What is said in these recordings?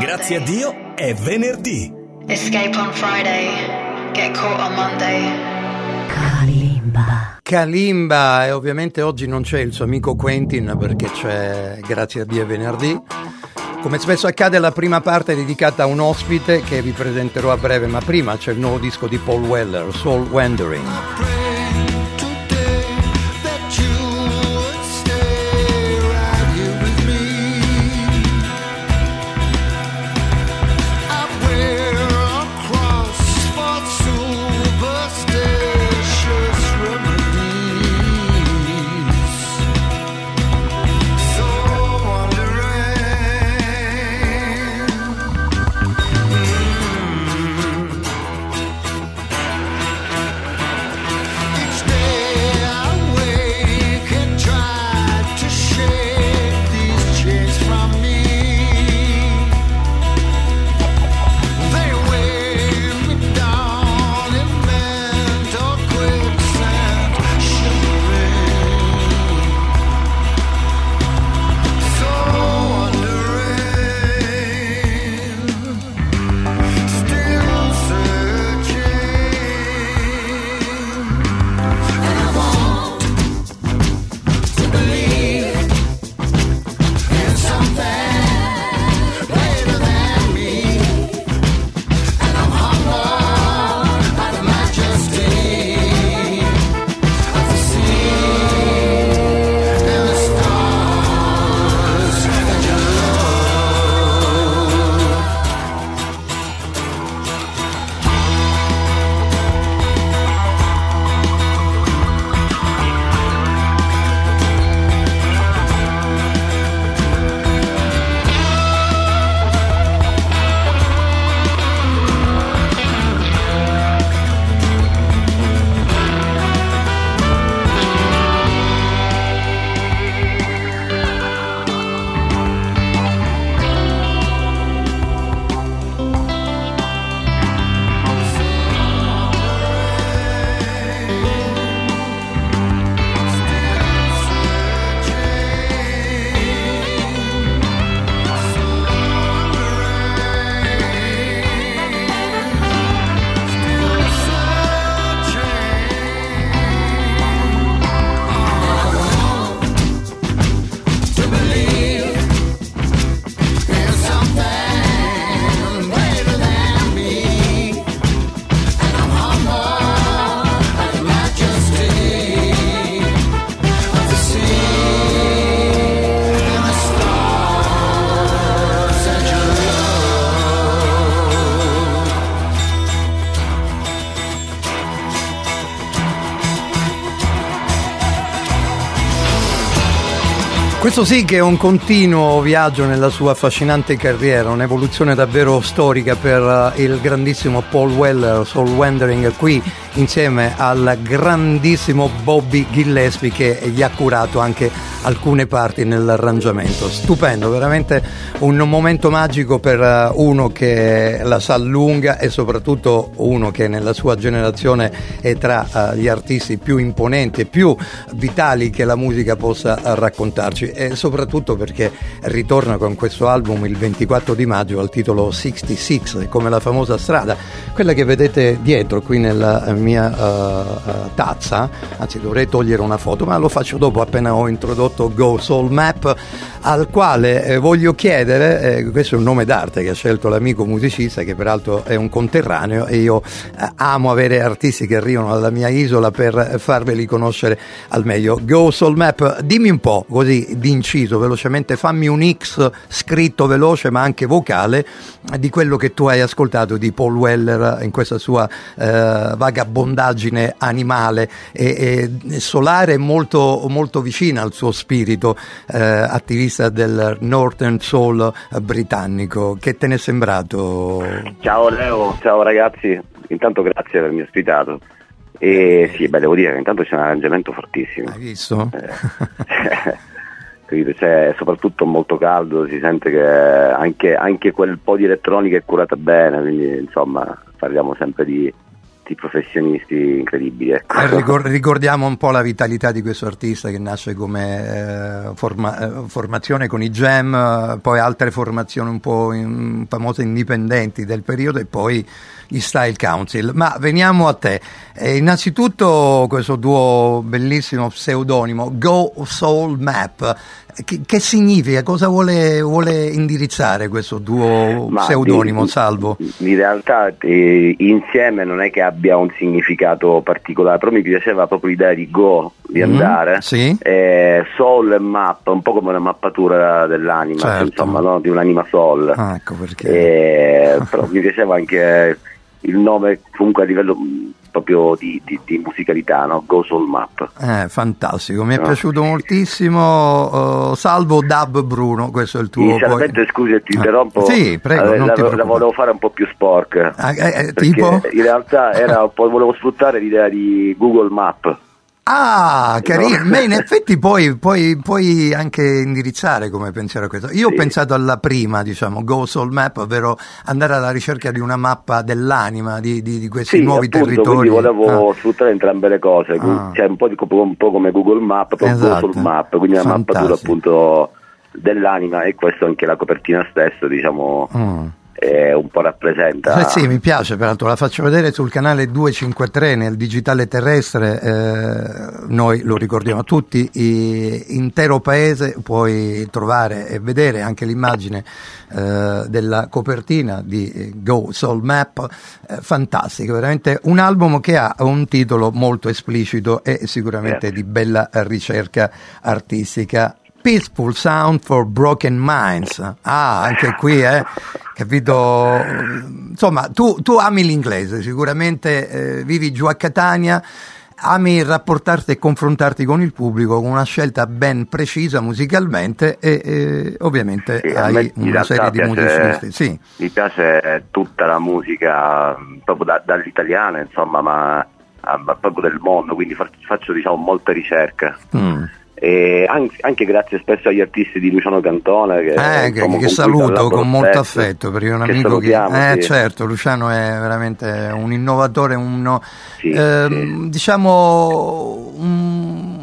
Grazie a Dio è venerdì. Escape on Friday, get caught on Monday. Kalimba. Kalimba e ovviamente oggi non c'è il suo amico Quentin perché c'è Grazie a Dio è venerdì. Come spesso accade la prima parte è dedicata a un ospite che vi presenterò a breve, ma prima c'è il nuovo disco di Paul Weller, Soul Wandering. Questo sì che è un continuo viaggio nella sua affascinante carriera, un'evoluzione davvero storica per eh, il grandissimo Paul Weller, Soul Wandering, qui insieme al grandissimo Bobby Gillespie che gli ha curato anche alcune parti nell'arrangiamento. Stupendo, veramente un momento magico per eh, uno che la sa lunga e soprattutto uno che nella sua generazione è tra uh, gli artisti più imponenti e più vitali che la musica possa raccontarci. E soprattutto perché ritorna con questo album il 24 di maggio al titolo 66 come la famosa strada, quella che vedete dietro qui nella mia uh, tazza, anzi dovrei togliere una foto ma lo faccio dopo appena ho introdotto Go Soul Map al quale eh, voglio chiedere, eh, questo è un nome d'arte che ha scelto l'amico musicista che peraltro è un conterraneo e io eh, amo avere artisti che arrivano alla mia isola per farveli conoscere al meglio. Go Soul Map, dimmi un po' così d'inciso velocemente, fammi un X scritto veloce ma anche vocale di quello che tu hai ascoltato di Paul Weller in questa sua eh, vagabondaggine animale e, e solare molto, molto vicina al suo spirito eh, attivista vista del Northern Soul britannico. Che te ne è sembrato? Ciao Leo, ciao ragazzi, intanto grazie per avermi ospitato. E sì, beh, devo dire che intanto c'è un arrangiamento fortissimo. Hai visto? Eh, c'è soprattutto molto caldo, si sente che anche, anche, quel po' di elettronica è curata bene, quindi insomma parliamo sempre di, questi professionisti incredibili. Ecco. Eh, ricordiamo un po' la vitalità di questo artista che nasce come eh, forma, eh, formazione con i jam, poi altre formazioni un po' in, famose indipendenti del periodo e poi gli Style Council. Ma veniamo a te. Eh, innanzitutto questo tuo bellissimo pseudonimo, Go Soul Map. Che, che significa? Cosa vuole, vuole, indirizzare questo tuo Ma pseudonimo, in, Salvo? In realtà eh, insieme non è che abbia un significato particolare, però mi piaceva proprio l'idea di go, di mm, andare. Sì. Eh, soul e map, un po' come una mappatura dell'anima, certo. insomma, no? di un'anima soul. Ah, ecco perché. Eh, però mi piaceva anche il nome comunque a livello proprio di, di, di musicalità, no? Go Soul Map. Eh, fantastico, mi è no. piaciuto moltissimo. Uh, salvo Dub Bruno, questo è il tuo. Inizialmente, poi... scusi, ti interrompo. Sì, prego. Eh, la, la, volevo fare un po' più sporca. Ah, eh, eh tipo? In realtà era, volevo sfruttare l'idea di Google Map. Ah, carino. No. Beh, in effetti puoi, puoi, puoi, anche indirizzare come pensiero a questo. Io sì. ho pensato alla prima, diciamo, Go Soul Map, ovvero andare alla ricerca di una mappa dell'anima di, di, di questi sì, nuovi appunto, territori. Quindi volevo ah. sfruttare entrambe le cose, ah. cioè un po, di, un po', come Google Map, però esatto. Go Soul Map, quindi una Fantastico. mappatura appunto dell'anima e questo anche la copertina stessa, diciamo. Mm eh, un po' rappresenta. Eh sì, mi piace, peraltro la faccio vedere sul canale 253 nel digitale terrestre, eh, noi lo ricordiamo a tutti, intero paese puoi trovare e vedere anche l'immagine eh, della copertina di Go Soul Map, eh, fantastico, veramente un album che ha un titolo molto esplicito e sicuramente di bella ricerca artistica. Peaceful Sound for Broken Minds. Ah, anche qui, eh capito? Insomma, tu, tu ami l'inglese, sicuramente eh, vivi giù a Catania, ami rapportarti e confrontarti con il pubblico con una scelta ben precisa musicalmente e, e ovviamente sì, hai una serie di musicisti. Sì. Mi piace tutta la musica proprio da, dall'italiana, insomma, ma, ma, proprio del mondo, quindi faccio, faccio diciamo, molte ricerche. Mm e anche, grazie spesso agli artisti di Luciano Cantone che, eh, che, che saluto con molto affetto perché è un amico che, che eh, sì. certo Luciano è veramente un innovatore uno, sì, eh, sì. diciamo un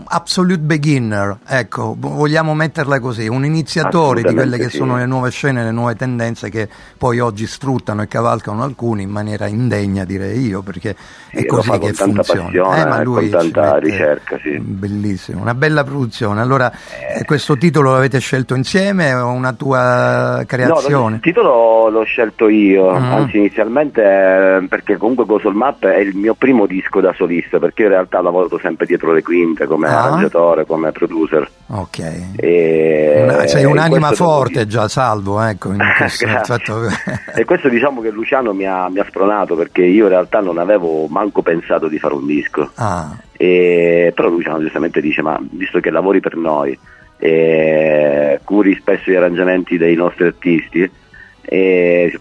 absolute beginner ecco vogliamo metterla così un iniziatore di quelle che sono le nuove scene le nuove tendenze che poi oggi sfruttano e cavalcano alcuni in maniera indegna direi io perché è così che funziona passione, eh, ma lui con tanta ricerca bellissimo una bella produzione. Allora, eh. questo titolo l'avete scelto insieme o una tua creazione? No, il titolo l'ho scelto io, mm. anzi inizialmente eh, perché comunque Gosol Map è il mio primo disco da solista, perché io in realtà lavoro sempre dietro le quinte come. Arrangiatore, come producer. Ok. E, una, sei un'anima forte già, salvo, ecco. Questo e questo diciamo che Luciano mi ha, mi ha spronato perché io in realtà non avevo manco pensato di fare un disco. Ah. E, però Luciano giustamente dice ma visto che lavori per noi e curi spesso gli arrangiamenti dei nostri artisti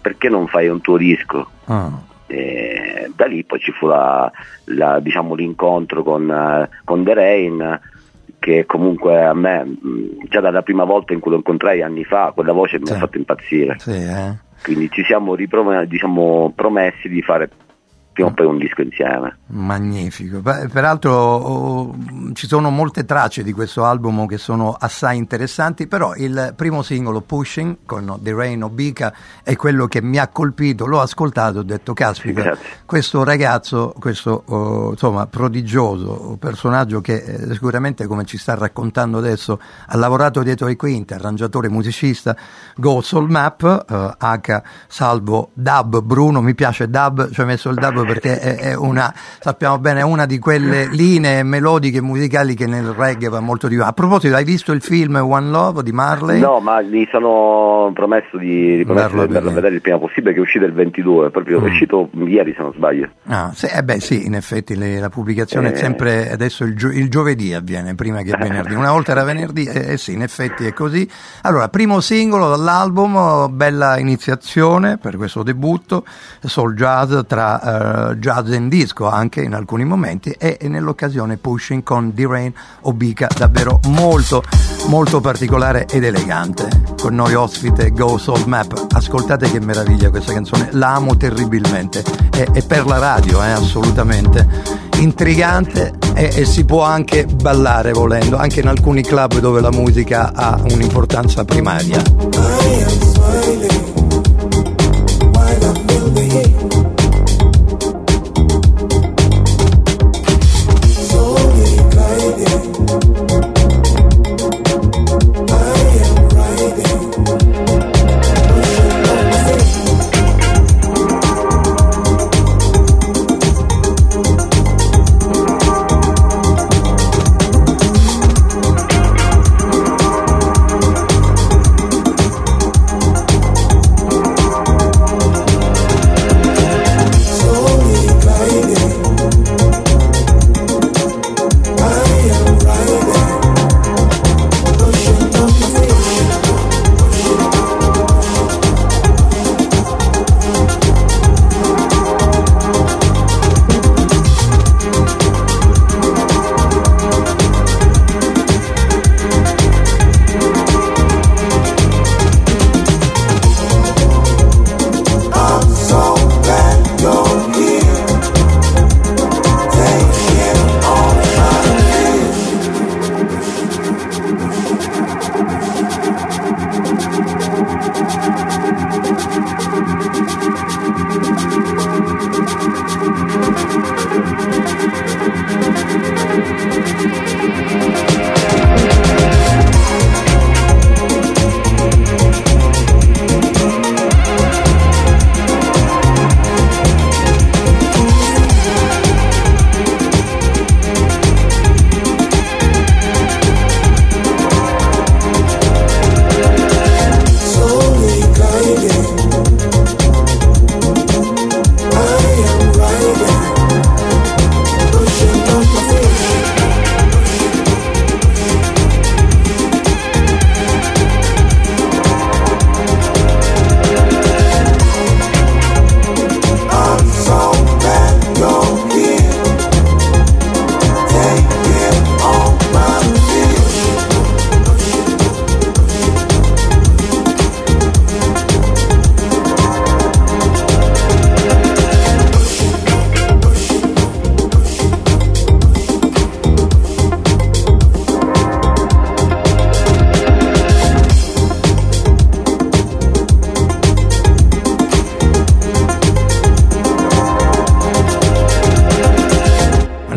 perché non fai un tuo disco? Ah. E, da lì poi ci fu la, la, diciamo, l'incontro con, con The Rain che comunque a me già dalla prima volta in cui lo incontrai anni fa quella voce mi ha fatto impazzire sì, eh? quindi ci siamo diciamo, promessi di fare poi un disco insieme. Magnifico, peraltro oh, ci sono molte tracce di questo album che sono assai interessanti, però il primo singolo Pushing con The Rain Obica è quello che mi ha colpito, l'ho ascoltato e ho detto caspita, Grazie. questo ragazzo, questo oh, insomma prodigioso personaggio che eh, sicuramente come ci sta raccontando adesso ha lavorato dietro ai quinti, arrangiatore, musicista, Go Soul Map, eh, H salvo Dub Bruno, mi piace Dub, ci ha messo il Dub perché è, una, sappiamo bene, è una di quelle linee melodiche musicali che nel reggae va molto di più. A proposito, hai visto il film One Love di Marley? No, ma mi sono promesso di, di promesso andarlo a vedere il prima possibile, che è uscito il 22, proprio mm. è uscito ieri se non sbaglio. Ah, sì, eh beh, sì, in effetti le, la pubblicazione eh. è sempre adesso il, gio, il, giovedì avviene, prima che venerdì. Una volta era venerdì, eh, eh sì, in effetti è così. Allora, primo singolo dall'album, bella iniziazione per questo debutto, soul jazz tra uh, jazz and disco anche in alcuni momenti e, nell'occasione Pushing con D-Rain Obica davvero molto molto particolare ed elegante. Con noi ospite Go Soul Map. Ascoltate che meraviglia questa canzone la amo terribilmente. È, è per la radio eh, assolutamente intrigante e, e, si può anche ballare volendo anche in alcuni club dove la musica ha un'importanza primaria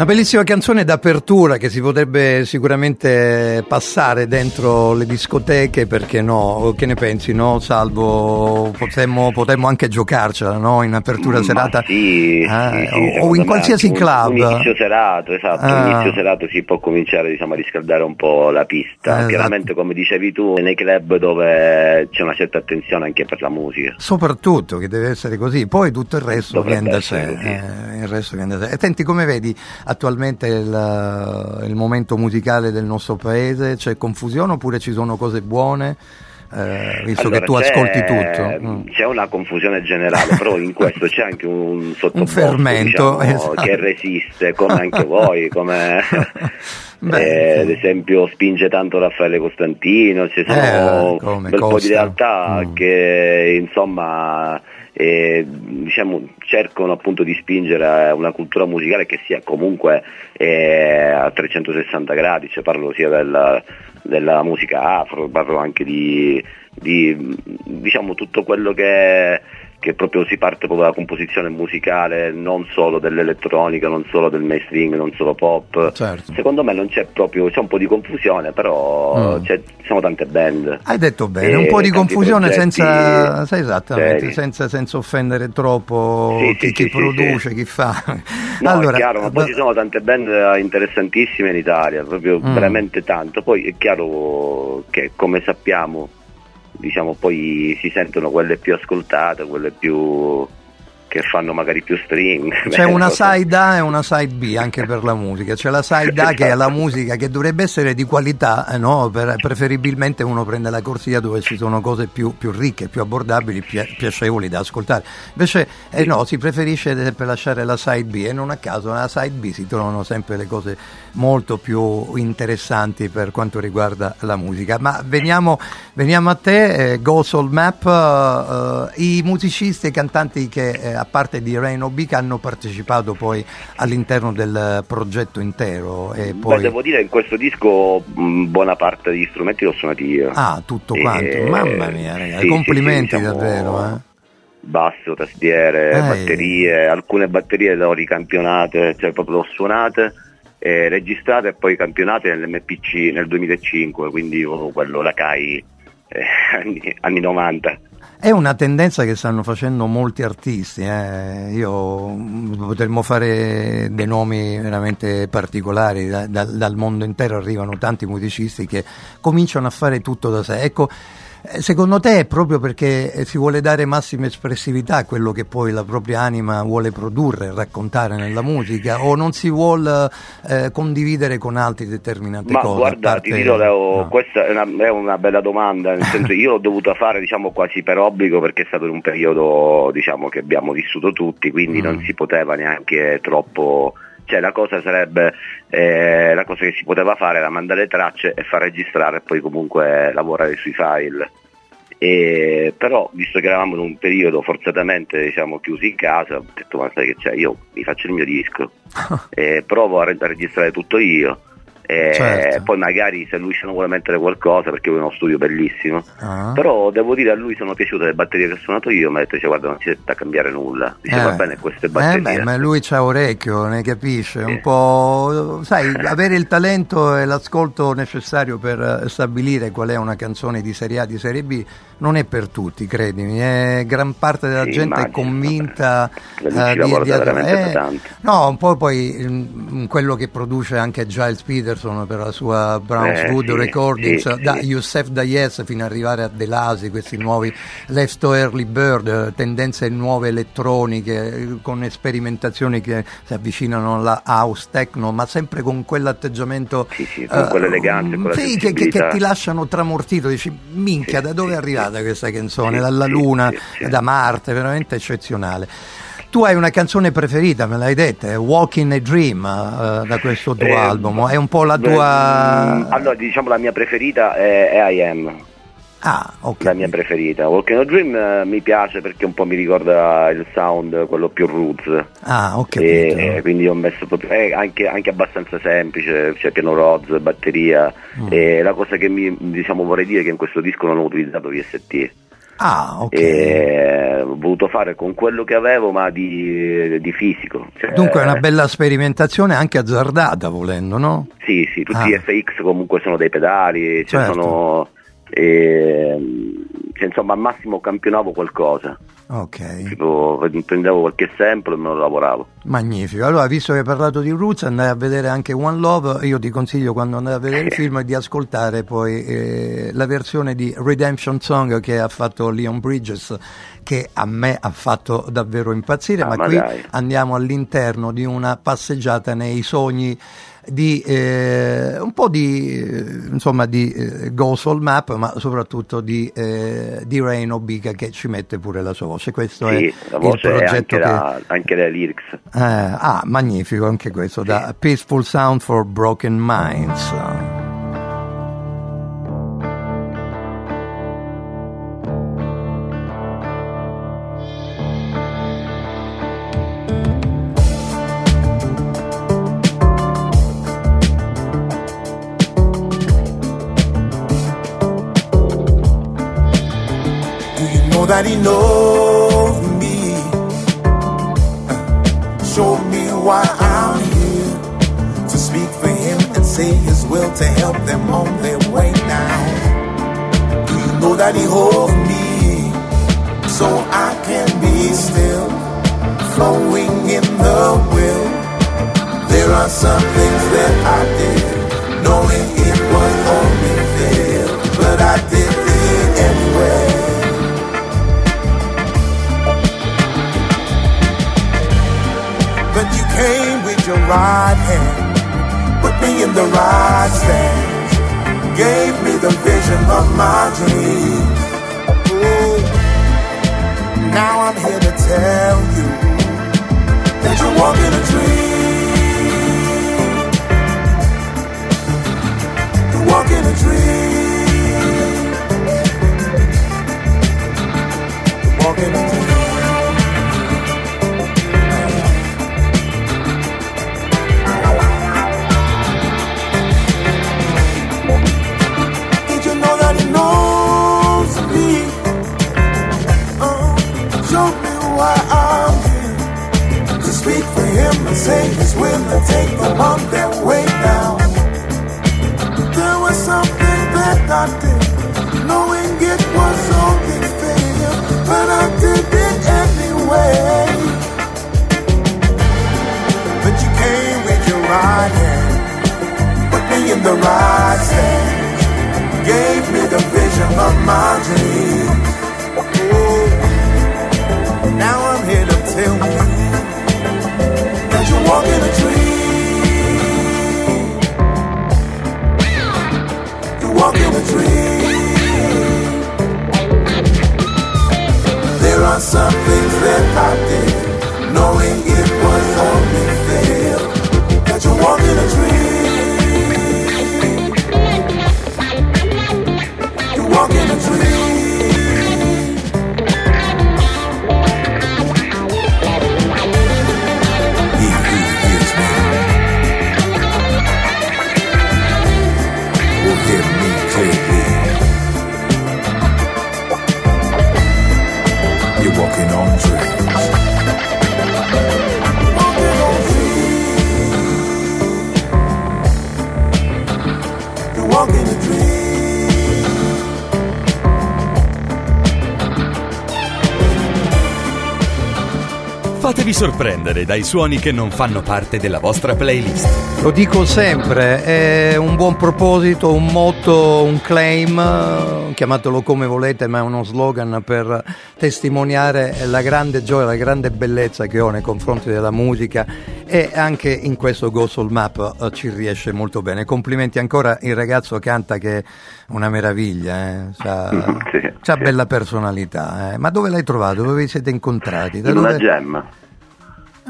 bellissima canzone d'apertura che si potrebbe sicuramente passare dentro le discoteche, perché no? Che ne pensi, no? Salvo, potremmo, potremmo anche giocarcela, no? In apertura Ma serata. Sì, Ah, sì, sì, o in qualsiasi me, club. Un, inizio serato, esatto, Ah. un inizio serato si può cominciare diciamo, a riscaldare un po' la pista. Esatto. Chiaramente come dicevi tu, nei club dove c'è una certa attenzione anche per la musica. Soprattutto che deve essere così, poi tutto il resto Dovrebbe viene da sé. eh, il resto viene da sé. E senti, come vedi attualmente il, il momento musicale del nostro paese? C'è confusione oppure ci sono cose buone? Eh, visto Allora, che tu ascolti tutto. Mm. C'è una confusione generale, però in questo c'è anche un fermento, diciamo, esatto. che resiste, come anche voi, come Beh, eh, ad esempio spinge tanto Raffaele Costantino, ci sono Eh, un bel po' di realtà Mm. che insomma eh, diciamo, cercano appunto di spingere a una cultura musicale che sia comunque eh, a 360 gradi, cioè parlo sia della, della musica afro, parlo anche di, di, diciamo tutto quello che, che proprio si parte proprio dalla composizione musicale, non solo dell'elettronica, non solo del mainstream, non solo pop. Certo. Secondo me non c'è proprio, c'è un po' di confusione, però Mm. ci sono tante band. Hai detto bene, un po' di confusione progetti senza, sai, esattamente, senza, senza offendere troppo Sì, chi, sì, chi sì, produce, chi fa. No, è chiaro, ma poi ci sono tante band interessantissime in Italia, proprio Mm. veramente tanto. Poi è chiaro che come sappiamo, diciamo, poi si sentono quelle più ascoltate, quelle più che fanno magari più string. C'è una side A e una side B anche per la musica. C'è la side A che è la musica che dovrebbe essere di qualità, eh, no? per, preferibilmente uno prende la corsia dove ci sono cose più, più ricche, più abbordabili, pi- piacevoli da ascoltare. Invece eh, no, si preferisce per lasciare la side B e non a caso nella side B si trovano sempre le cose molto più interessanti per quanto riguarda la musica. Ma veniamo, veniamo a te, eh, Go Soul Map, eh, i musicisti e cantanti che eh, a parte di Rain Obica hanno partecipato poi all'interno del progetto intero. E poi... Beh, devo dire che in questo disco mh, buona parte degli strumenti l'ho suonati io. Ah, tutto quanto, e... mamma mia ragazzi, sì, complimenti sì, sì, diciamo... davvero. Eh basso, tastiere, Ehi. batterie, alcune batterie le ho ricampionate, cioè proprio le ho suonate, eh, registrate e poi campionate nell'MPC nel 2005, quindi quello la CAI eh, anni, anni 90. È una tendenza che stanno facendo molti artisti, eh. io potremmo fare dei nomi veramente particolari, da, da, dal mondo intero arrivano tanti musicisti che cominciano a fare tutto da sé. Ecco, secondo te è proprio perché eh, si vuole dare massima espressività a quello che poi la propria anima vuole produrre, raccontare nella musica o non si vuole eh, condividere con altri determinate Ma cose? Guarda, parte... ti dirò, Leo, no. questa è una, è una, bella domanda, nel senso io l'ho dovuta fare diciamo, quasi per obbligo perché è stato in un periodo diciamo, che abbiamo vissuto tutti, quindi mm. non si poteva neanche troppo cioè la cosa sarebbe eh, la cosa che si poteva fare era mandare tracce e far registrare e poi comunque lavorare sui file. E, però visto che eravamo in un periodo forzatamente diciamo, chiusi in casa ho detto ma sai che c'è? Io mi faccio il mio disco e provo a, re- a registrare tutto io e certo. poi magari se lui se non vuole mettere qualcosa perché è uno studio bellissimo uh-huh. però devo dire a lui sono piaciute le batterie che ho suonato io mi ha detto cioè, guarda non si deve cambiare nulla dice eh. va bene queste batterie eh beh, ma lui c'ha orecchio ne capisce un po' sai avere il talento e l'ascolto necessario per stabilire qual è una canzone di serie A di serie B non è per tutti credimi è gran parte della sì, gente immagino. è convinta uh, di, di, eh, no un po' poi in, quello che produce anche Giles Peters Anderson per la sua Brownswood eh, sì, Recordings, sì, da sì. Youssef Dayes fino ad arrivare a Delasi, questi nuovi Left Early Bird, tendenze nuove elettroniche con sperimentazioni che si avvicinano alla house techno, ma sempre con quell'atteggiamento sì, sì, con uh, quell'eleganza, con sì, che, che, che, ti lasciano tramortito, dici minchia da dove è arrivata questa canzone, dalla Luna, da Marte, veramente eccezionale. Tu hai una canzone preferita, me l'hai detta, è Walking a Dream uh, da questo tuo eh, album, è un po' la tua... Mm, allora, diciamo la mia preferita è, è I Am. Ah, ok. La mia preferita. Walking a Dream uh, mi piace perché un po' mi ricorda il sound, quello più roots. Ah, ok. E, quindi ho messo proprio, eh, anche, anche, abbastanza semplice, c'è piano Rods, batteria. Mm. E la cosa che mi, diciamo, vorrei dire è che in questo disco non ho utilizzato VST. Ah, ok. E ho voluto fare con quello che avevo, ma di, di fisico. Cioè, Dunque è una bella sperimentazione anche azzardata, volendo, no? Sì, sì, tutti ah. i FX comunque sono dei pedali, cioè certo. sono, eh, cioè, insomma al massimo campionavo qualcosa. Ok. Tipo, prendevo qualche sample e me lo lavoravo. Magnifico. Allora, visto che hai parlato di Roots, andai a vedere anche One Love. Io ti consiglio quando andai a vedere il film di ascoltare poi eh, la versione di Redemption Song che ha fatto Leon Bridges, che a me ha fatto davvero impazzire. Ah, ma, ma qui andiamo all'interno di una passeggiata nei sogni di eh, un po' di, eh, insomma, di eh, Go Soul Map, ma soprattutto di, eh, di Rain Obica che ci mette pure la sua voce. Questo sì, è la voce il progetto anche, che... la, anche le lyrics. Eh, ah, magnifico anche questo, sì. da Peaceful Sound for Broken Minds. Sorprendere dai suoni che non fanno parte della vostra playlist. Lo dico sempre, è un buon proposito, un motto, un claim, chiamatelo come volete, ma è uno slogan per testimoniare la grande gioia, la grande bellezza che ho nei confronti della musica e anche in questo Go Soul Map eh, ci riesce molto bene. Complimenti ancora, il ragazzo canta che è una meraviglia, eh? c'ha, Sì, c'ha sì. bella personalità. eh. Ma dove l'hai trovato? Dove vi siete incontrati? Da In una dove- gemma.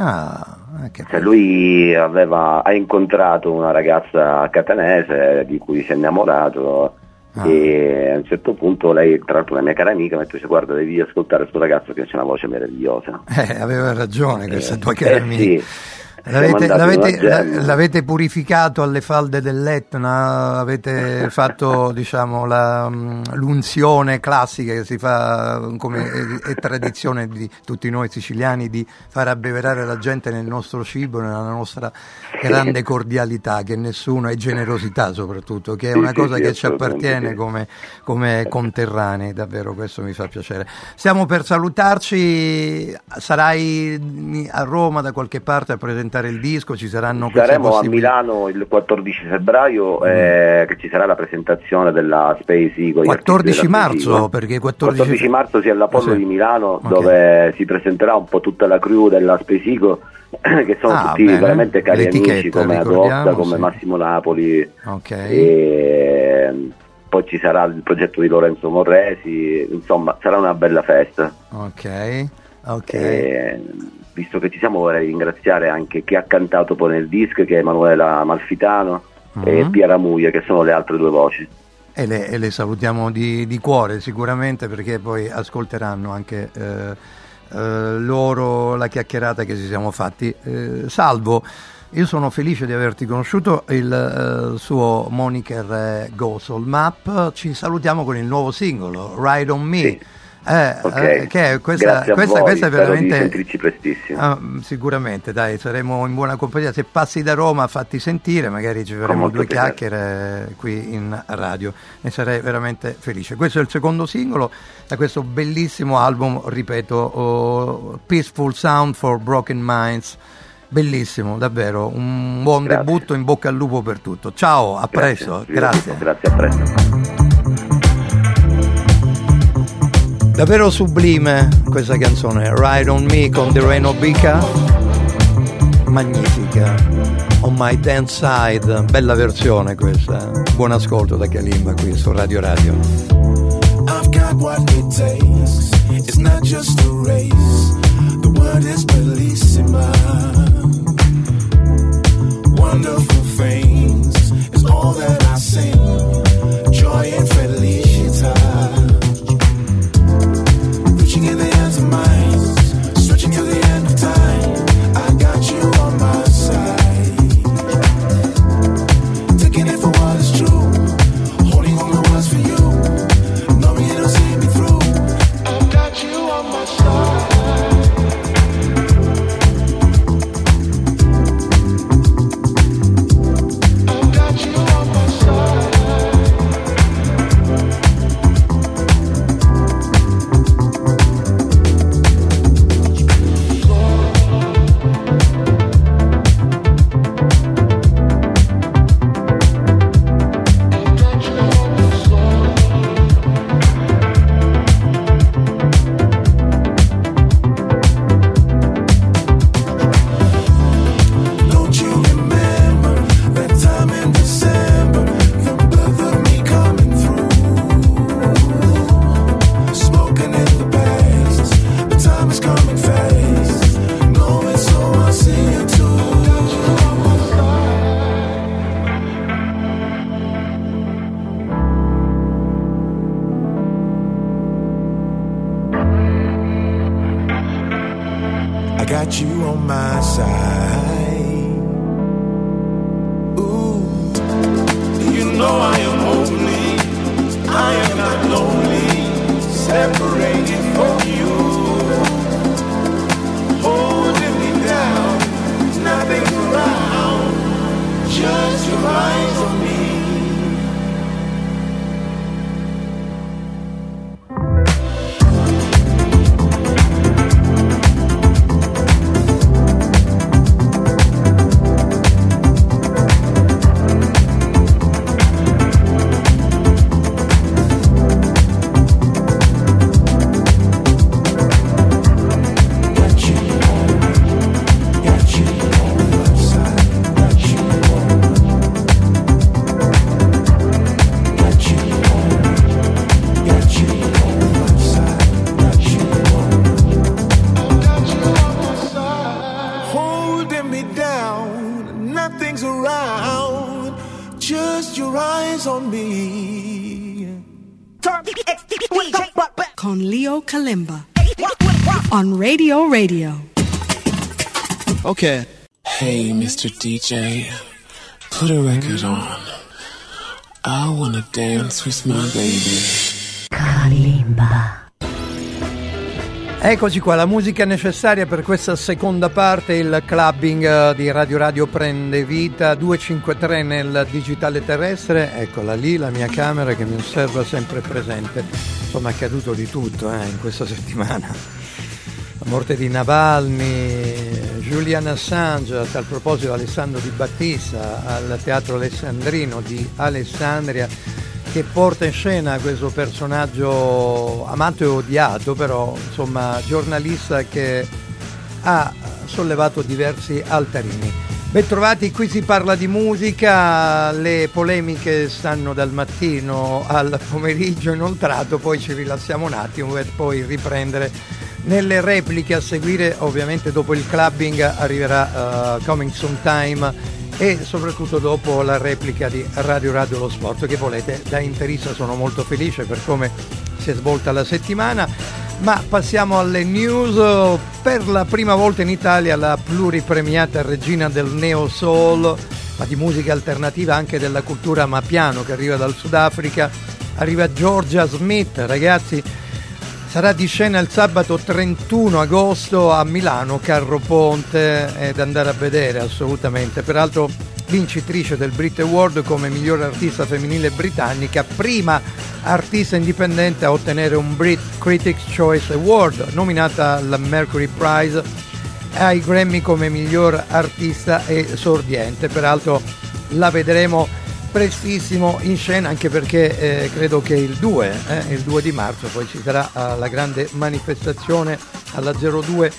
Ah, eh, che Cioè, lui aveva, ha incontrato una ragazza catanese di cui si è innamorato Ah. e a un certo punto lei, tra l'altro una mia cara amica, mi ha detto "Dice, guarda devi ascoltare questo ragazzo che ha una voce meravigliosa. Eh, aveva ragione questa Eh, tua eh, cara sì. amica. Siamo L'avete, l'avete- l'avete purificato alle falde dell'Etna? Avete fatto diciamo, la, mm, l'unzione classica che si fa come è, è tradizione di tutti noi siciliani di far abbeverare la gente nel nostro cibo, nella nostra grande cordialità, che nessuno, e generosità soprattutto, che è una cosa che ci appartiene come, come conterranei, davvero questo mi fa piacere. Stiamo per salutarci, sarai a Roma da qualche parte a presentare il disco, ci saranno Saremo a. Milano il 14 febbraio Mm. eh, che ci sarà la presentazione della Space Eagle. gli 14 artisti della Space marzo, perché 14 14 marzo sia all'Apollo Ah, sì. di Milano Ok. dove si presenterà un po' tutta la crew della Space Eagle che sono Ah, tutti bene. veramente cari amici come Adotta, come sì. Massimo Napoli Ok. e poi ci sarà il progetto di Lorenzo Morresi, insomma sarà una bella festa. Ok, ok. E, visto che ci siamo vorrei ringraziare anche chi ha cantato poi nel disco che è Emanuela Malfitano e Mhm. Piera Muglia che sono le altre due voci. E le, e le salutiamo di, di cuore sicuramente perché poi ascolteranno anche eh, eh, loro la chiacchierata che ci siamo fatti. Eh, salvo, io sono felice di averti conosciuto, il eh, suo moniker è Go Soul Map, ci salutiamo con il nuovo singolo Ride On Me. Sì. Eh, eh, che è questa, Grazie questa, questa è veramente. Ah, sicuramente, dai, saremo in buona compagnia. Se passi da Roma, fatti sentire, magari ci faremo due piacere. chiacchiere qui in radio. Ne sarei veramente felice. Questo è il secondo singolo da questo bellissimo album, ripeto, oh, Peaceful Sound for Broken Minds. Bellissimo, davvero, un buon Grazie. debutto, in bocca al lupo per tutto. Ciao, a presto, grazie. Grazie, a presto. Davvero sublime questa canzone, Ride on Me con The Reno Bica. Magnifica. On My Dance Side, bella versione questa. Buon ascolto da Kalimba qui su Radio Radio. I've got what it takes. It's not just eyes on me. con Leo Kalimba on Radio Radio. Okay. Hey, Mr. DJ, put a record on. I wanna dance with my baby. Eccoci qua, la musica necessaria per questa seconda parte, il clubbing eh, di Radio Radio prende vita 253 nel digitale terrestre, eccola lì la mia camera che mi osserva sempre presente, insomma è accaduto di tutto eh, in questa settimana, la morte di Navalny, Julian Assange, a tal proposito Alessandro Di Battista al Teatro Alessandrino di Alessandria che porta in scena questo personaggio amato e odiato, però insomma giornalista che ha sollevato diversi altarini. Bentrovati, qui si parla di musica, le polemiche stanno dal mattino al pomeriggio inoltrato, poi ci rilassiamo un attimo per poi riprendere nelle repliche a seguire, ovviamente dopo il clubbing arriverà uh, Coming Soon Time e soprattutto dopo la replica di Radio Radio Lo Sport che volete da interista sono molto felice per come si è svolta la settimana. Ma passiamo alle news. Per la prima volta in Italia la pluripremiata regina del neo soul ma di musica alternativa anche della cultura mapiano che arriva dal Sudafrica arriva Georgia Smith. Ragazzi Sarà di scena il sabato 31 agosto a Milano, Carro Ponte, è da andare a vedere assolutamente. Peraltro vincitrice del Brit Award come miglior artista femminile britannica, prima artista indipendente a ottenere un Brit Critics Choice Award, nominata al Mercury Prize ai Grammy come miglior artista esordiente. Peraltro la vedremo prestissimo in scena anche perché eh, credo che il 2, eh, il 2 di marzo poi ci sarà eh, la grande manifestazione alla 02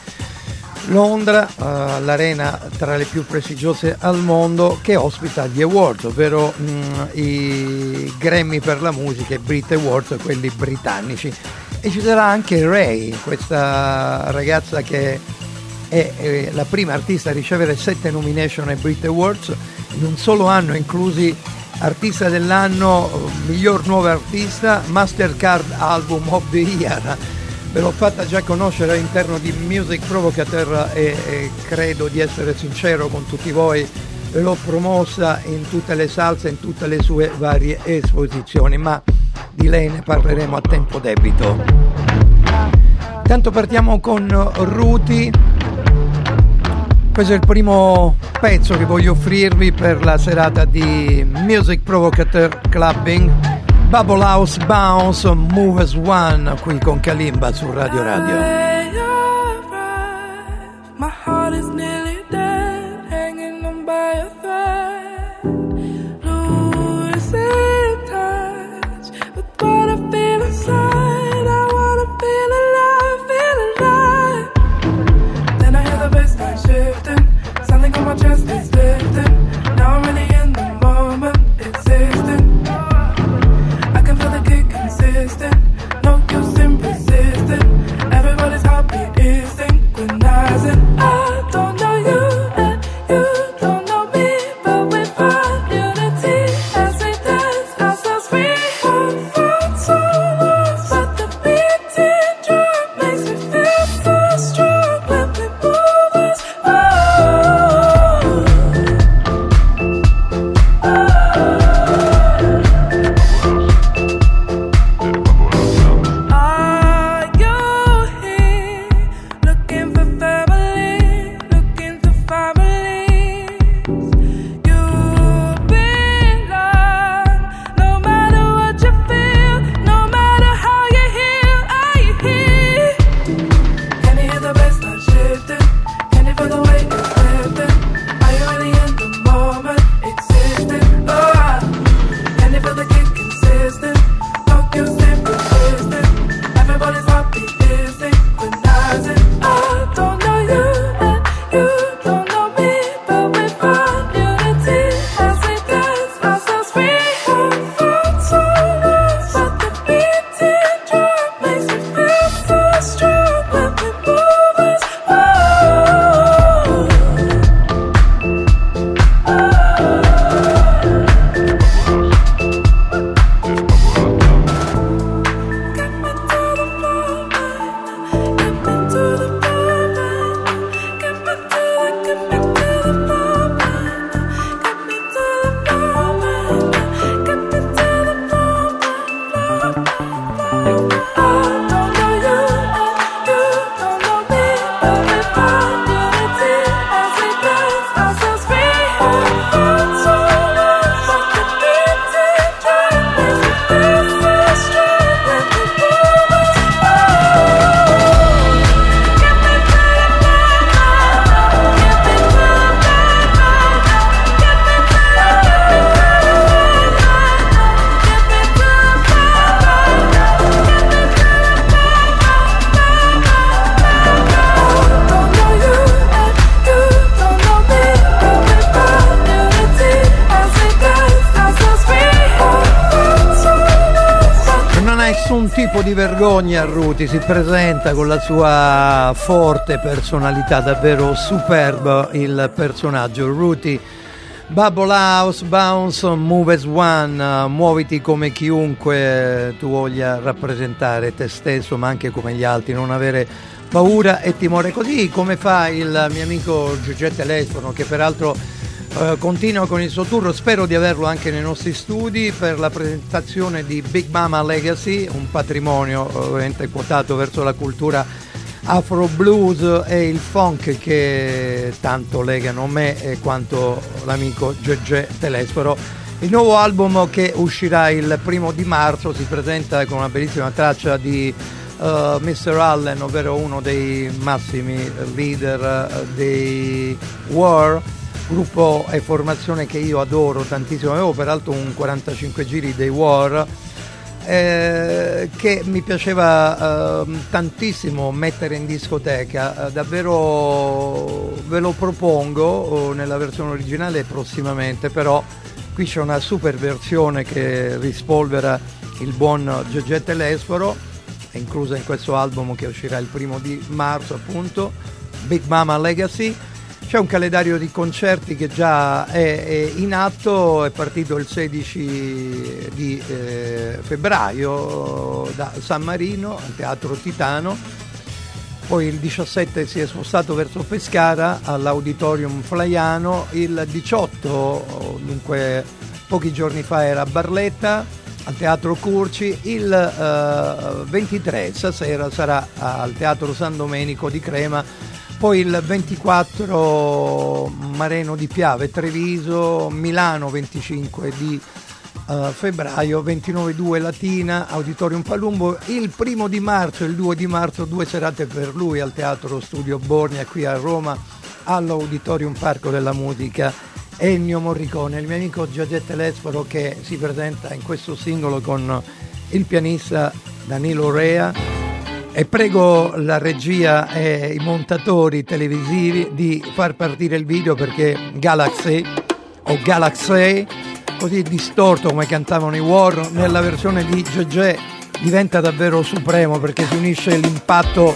Londra, uh, l'arena tra le più prestigiose al mondo che ospita gli awards, ovvero mh, mm, i Grammy per la musica, i Brit Awards, quelli britannici. E ci sarà anche Ray, questa ragazza che è, è la prima artista a ricevere sette nomination ai Brit Awards in un solo anno, inclusi artista dell'anno, miglior nuova artista, Mastercard Album of the Year ve l'ho fatta già conoscere all'interno di Music Provocateur e, e, credo di essere sincero con tutti voi, ve l'ho promossa in tutte le salse, in tutte le sue varie esposizioni, ma di lei ne parleremo a tempo debito. Intanto partiamo con Ruti, questo è il primo pezzo che voglio offrirvi per la serata di Music Provocateur Clubbing Bubble House Bounce Move as One qui con Kalimba su Radio Radio. Di vergogna Ruti, si presenta con la sua forte personalità, davvero superbo il personaggio. Ruti, Bubble House, Bounce, Move as One, muoviti come chiunque tu voglia rappresentare te stesso, ma anche come gli altri, non avere paura e timore. Così come fa il mio amico Giuseppe Telefono, che peraltro Uh, continua con il suo tour, spero di averlo anche nei nostri studi per la presentazione di Big Mama Legacy, un patrimonio ovviamente quotato verso la cultura afro blues e il funk che tanto legano me e quanto l'amico Gegè Telesforo. Il nuovo album che uscirà il primo di marzo si presenta con una bellissima traccia di uh, eh, Mr. Allen, ovvero uno dei massimi leader uh, dei War gruppo e formazione che io adoro tantissimo, avevo peraltro un 45 giri dei War eh, che mi piaceva eh, tantissimo mettere in discoteca, eh, davvero ve lo propongo oh, nella versione originale prossimamente, però qui c'è una super versione che rispolvera il buon Giorgette Lesforo, è inclusa in questo album che uscirà il primo di marzo appunto, Big Mama Legacy c'è un calendario di concerti che già è, è in atto, è partito il 16 di eh, febbraio da San Marino al Teatro Titano, poi il 17 si è spostato verso Pescara all'Auditorium Flaiano, il 18 dunque pochi giorni fa era a Barletta al Teatro Curci, il eh, 23 stasera sarà al Teatro San Domenico di Crema poi il 24 Mareno di Piave, Treviso, Milano 25 di uh, febbraio, 29-2 Latina, Auditorium Palumbo, il primo di marzo e il 2 di marzo due serate per lui al Teatro Studio Bornia qui a Roma all'Auditorium Parco della Musica. Ennio Morricone, il mio amico Giorgette Lesporo che si presenta in questo singolo con il pianista Danilo Rea e prego la regia e i montatori televisivi di far partire il video perché Galaxy o Galaxy, così distorto come cantavano i War, nella versione di GG diventa davvero supremo perché si unisce l'impatto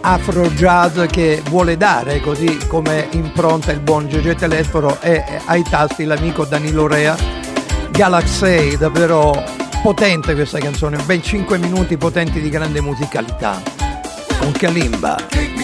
afro jazz che vuole dare, così come impronta il buon GG Telesforo e ai tasti l'amico Danilo Rea. Galaxy davvero potente questa canzone, ben 5 minuti potenti di grande musicalità. Con Kalimba.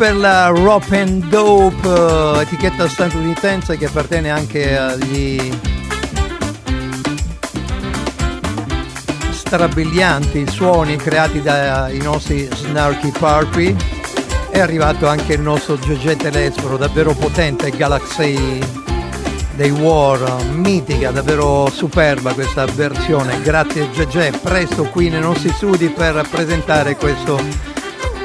Per la Rock and Dope, eh, etichetta statunitense che appartiene anche agli strabilianti suoni creati dai nostri Snarky Parpy. È arrivato anche il nostro GG Telesforo, davvero potente, Galaxy dei War, mitica, davvero superba questa versione. Grazie GG, presto qui nei nostri studi per presentare questo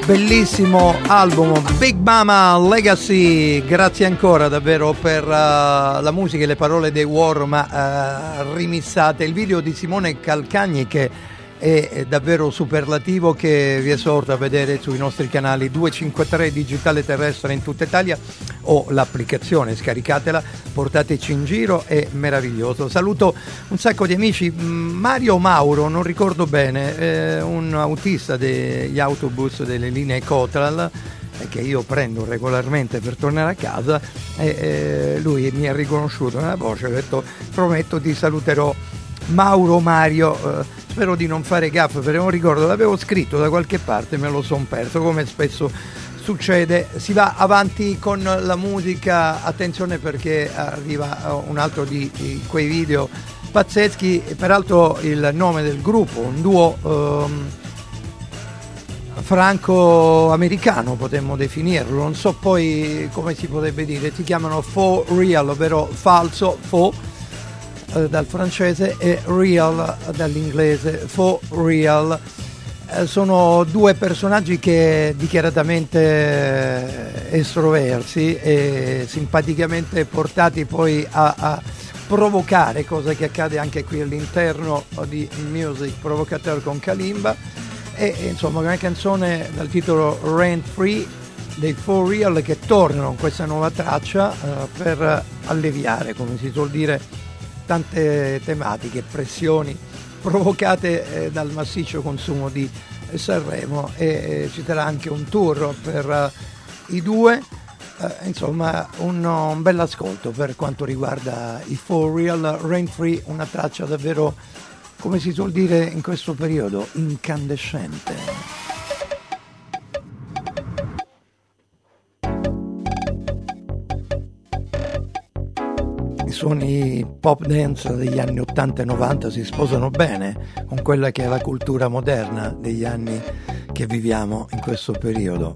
bellissimo album Big Mama Legacy. Grazie ancora davvero per uh, la musica e le parole dei War ma uh, rimissate il video di Simone Calcagni che è, è davvero superlativo che vi esorto a vedere sui nostri canali 253 digitale terrestre in tutta Italia o l'applicazione scaricatela portateci in giro è meraviglioso. Saluto un sacco di amici Mm, Mario Mauro non ricordo bene eh, un autista degli autobus delle linee Cotral eh, che io prendo regolarmente per tornare a casa e eh, lui mi ha riconosciuto nella voce ha detto prometto ti saluterò. Mauro Mario eh, spero di non fare gaffe perché non ricordo l'avevo scritto da qualche parte me lo son perso come spesso succede? Si va avanti con la musica. Attenzione perché arriva eh, un altro di, quei video pazzeschi. Peraltro il nome del gruppo un duo ehm, franco-americano potremmo definirlo, non so poi come si potrebbe dire, si chiamano for real, ovvero falso, faux eh, dal francese e real dall'inglese, for real. Eh, sono due personaggi che dichiaratamente eh, estroversi e simpaticamente portati poi a, a provocare, cosa che accade anche qui all'interno di Music Provocateur con Kalimba. E e, insomma una canzone dal titolo Rent Free dei For Real che tornano con questa nuova traccia eh, per alleviare, come si suol dire, tante tematiche, pressioni provocate eh, dal massiccio consumo di Sanremo e eh, ci sarà anche un tour per eh, i due. Insomma, un, un bel ascolto per quanto riguarda i For Real Rain Free, una traccia davvero come si suol dire in questo periodo, incandescente. Suoni pop dance degli anni 80 e 90 si sposano bene con quella che è la cultura moderna degli anni che viviamo in questo periodo.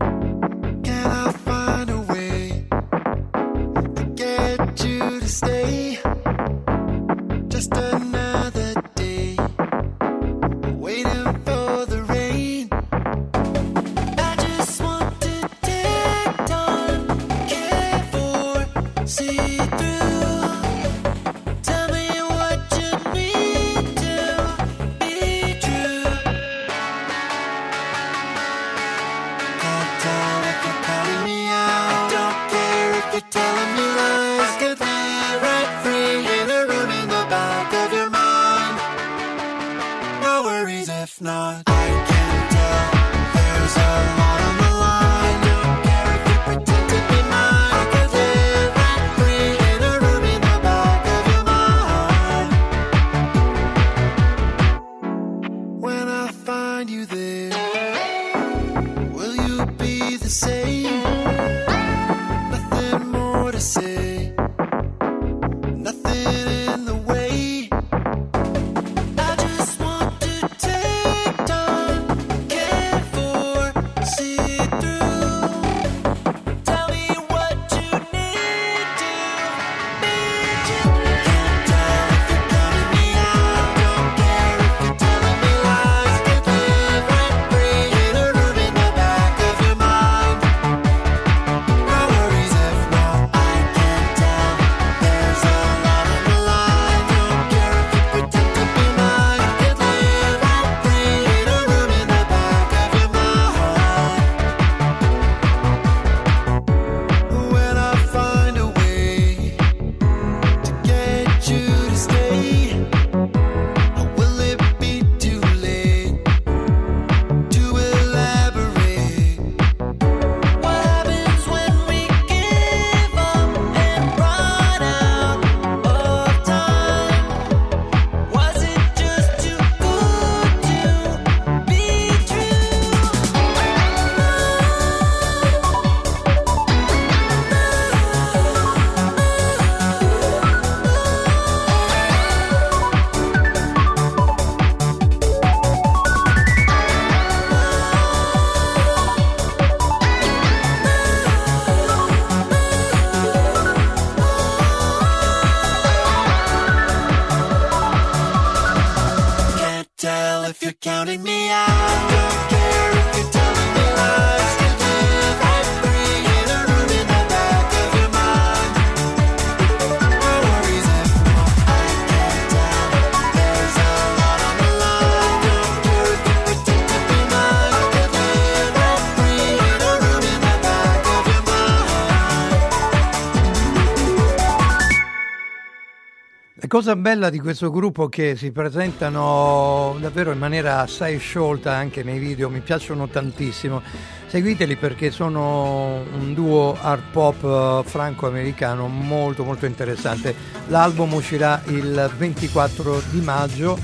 Cosa bella di questo gruppo è che si presentano davvero in maniera assai sciolta anche nei video, mi piacciono tantissimo. Seguiteli perché sono un duo art pop eh, franco-americano molto molto interessante. L'album uscirà il 24 di maggio,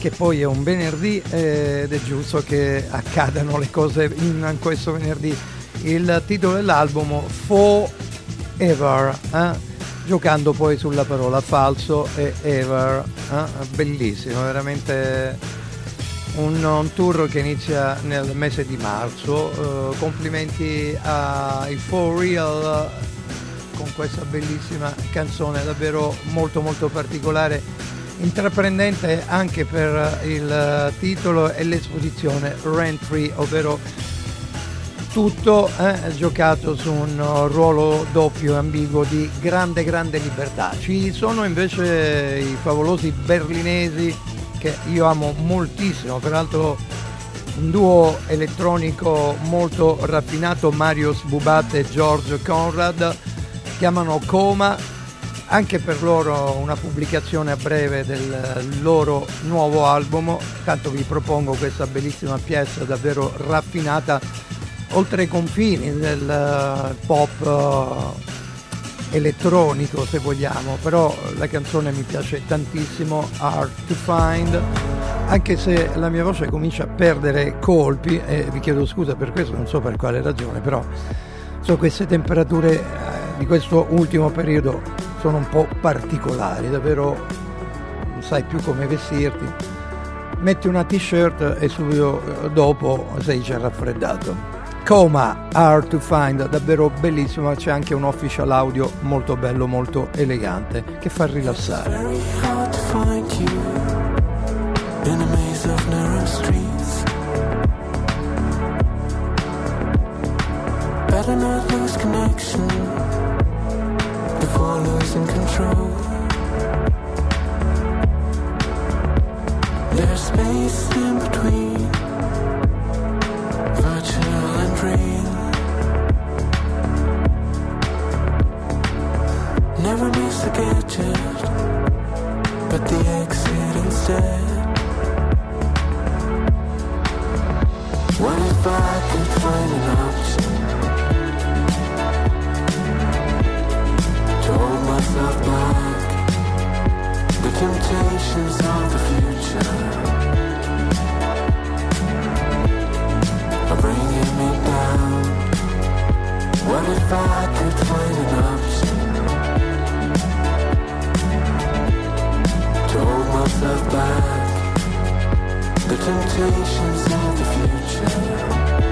che poi è un venerdì eh, ed è giusto che accadano le cose in questo venerdì. Il titolo dell'album Forever. eh? Giocando poi sulla parola falso e ever, eh? bellissimo, veramente un, un tour che inizia nel mese di marzo, eh, complimenti ai For Real con questa bellissima canzone davvero molto molto particolare, intraprendente anche per il titolo e l'esposizione Rent Free, ovvero tutto eh, giocato su un uh, ruolo doppio e ambiguo di grande grande libertà. Ci sono invece i favolosi berlinesi che io amo moltissimo, peraltro un duo elettronico molto raffinato, Marius Bubat e George Conrad, chiamano Coma, anche per loro una pubblicazione a breve del loro nuovo album, tanto vi propongo questa bellissima pièce davvero raffinata oltre i confini del eh, pop eh, elettronico se vogliamo, però la canzone mi piace tantissimo, Hard to Find, anche se la mia voce comincia a perdere colpi e vi chiedo scusa per questo, non so per quale ragione, però so queste temperature eh, di questo ultimo periodo sono un po' particolari, davvero non sai più come vestirti. Metti una t-shirt e subito dopo sei già raffreddato. Coma Hard to Find, davvero bellissimo, c'è anche un official audio molto bello, molto elegante che fa rilassare. Better not lose connection before losing control. There's space in between Never miss a gadget, but the exit instead. What if I could find an option to hold myself back? The temptations of the future are bringing me down. What if I could find an option back? The temptations of the future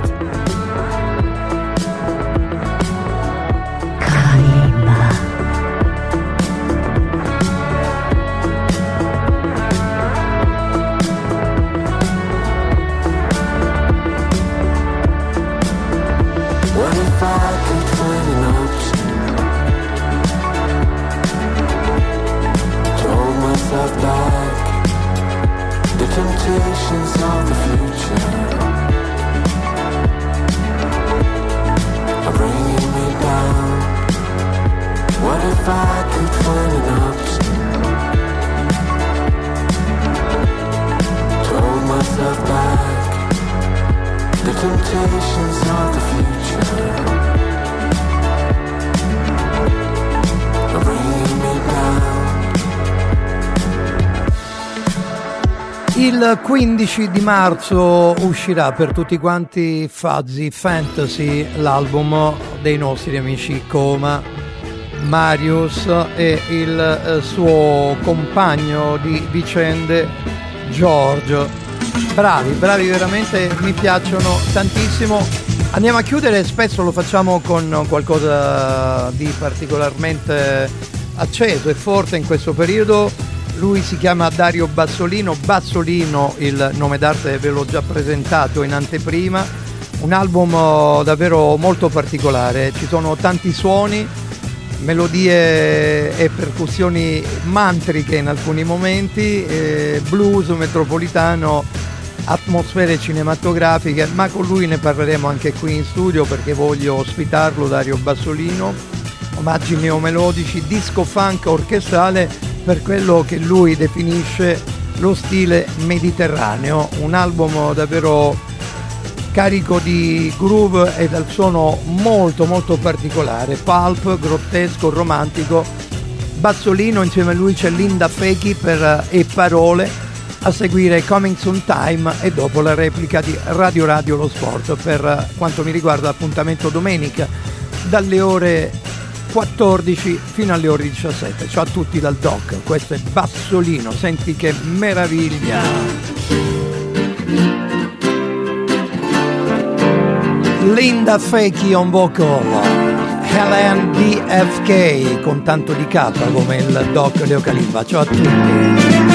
Il 15 di marzo uscirà per tutti quanti Fuzzy Fantasy, l'album dei nostri amici Coma, Marius e il eh, suo compagno di vicende George. Bravi, bravi veramente, mi piacciono tantissimo. Andiamo a chiudere, spesso lo facciamo con qualcosa di particolarmente acceso e forte in questo periodo. Lui si chiama Dario Bassolino, Bassolino il nome d'arte ve l'ho già presentato in anteprima, un album oh, davvero molto particolare, ci sono tanti suoni, melodie e percussioni mantriche in alcuni momenti, eh, blues metropolitano, atmosfere cinematografiche, ma con lui ne parleremo anche qui in studio perché voglio ospitarlo Dario Bassolino, omaggi neomelodici, disco funk orchestrale per quello che lui definisce lo stile mediterraneo, un album davvero carico di groove e dal suono molto molto particolare, pulp, grottesco, romantico. Bassolino insieme a lui c'è Linda Fechi per E Parole, a seguire Coming Soon Time e dopo la replica di Radio Radio Lo Sport per quanto mi riguarda appuntamento domenica dalle ore 14 fino alle ore 17. Ciao a tutti dal Doc, questo è Bassolino, senti che meraviglia! Linda Fakey on vocal, Helen BFK con tanto di K come il Doc Leo Calimba. Ciao a tutti!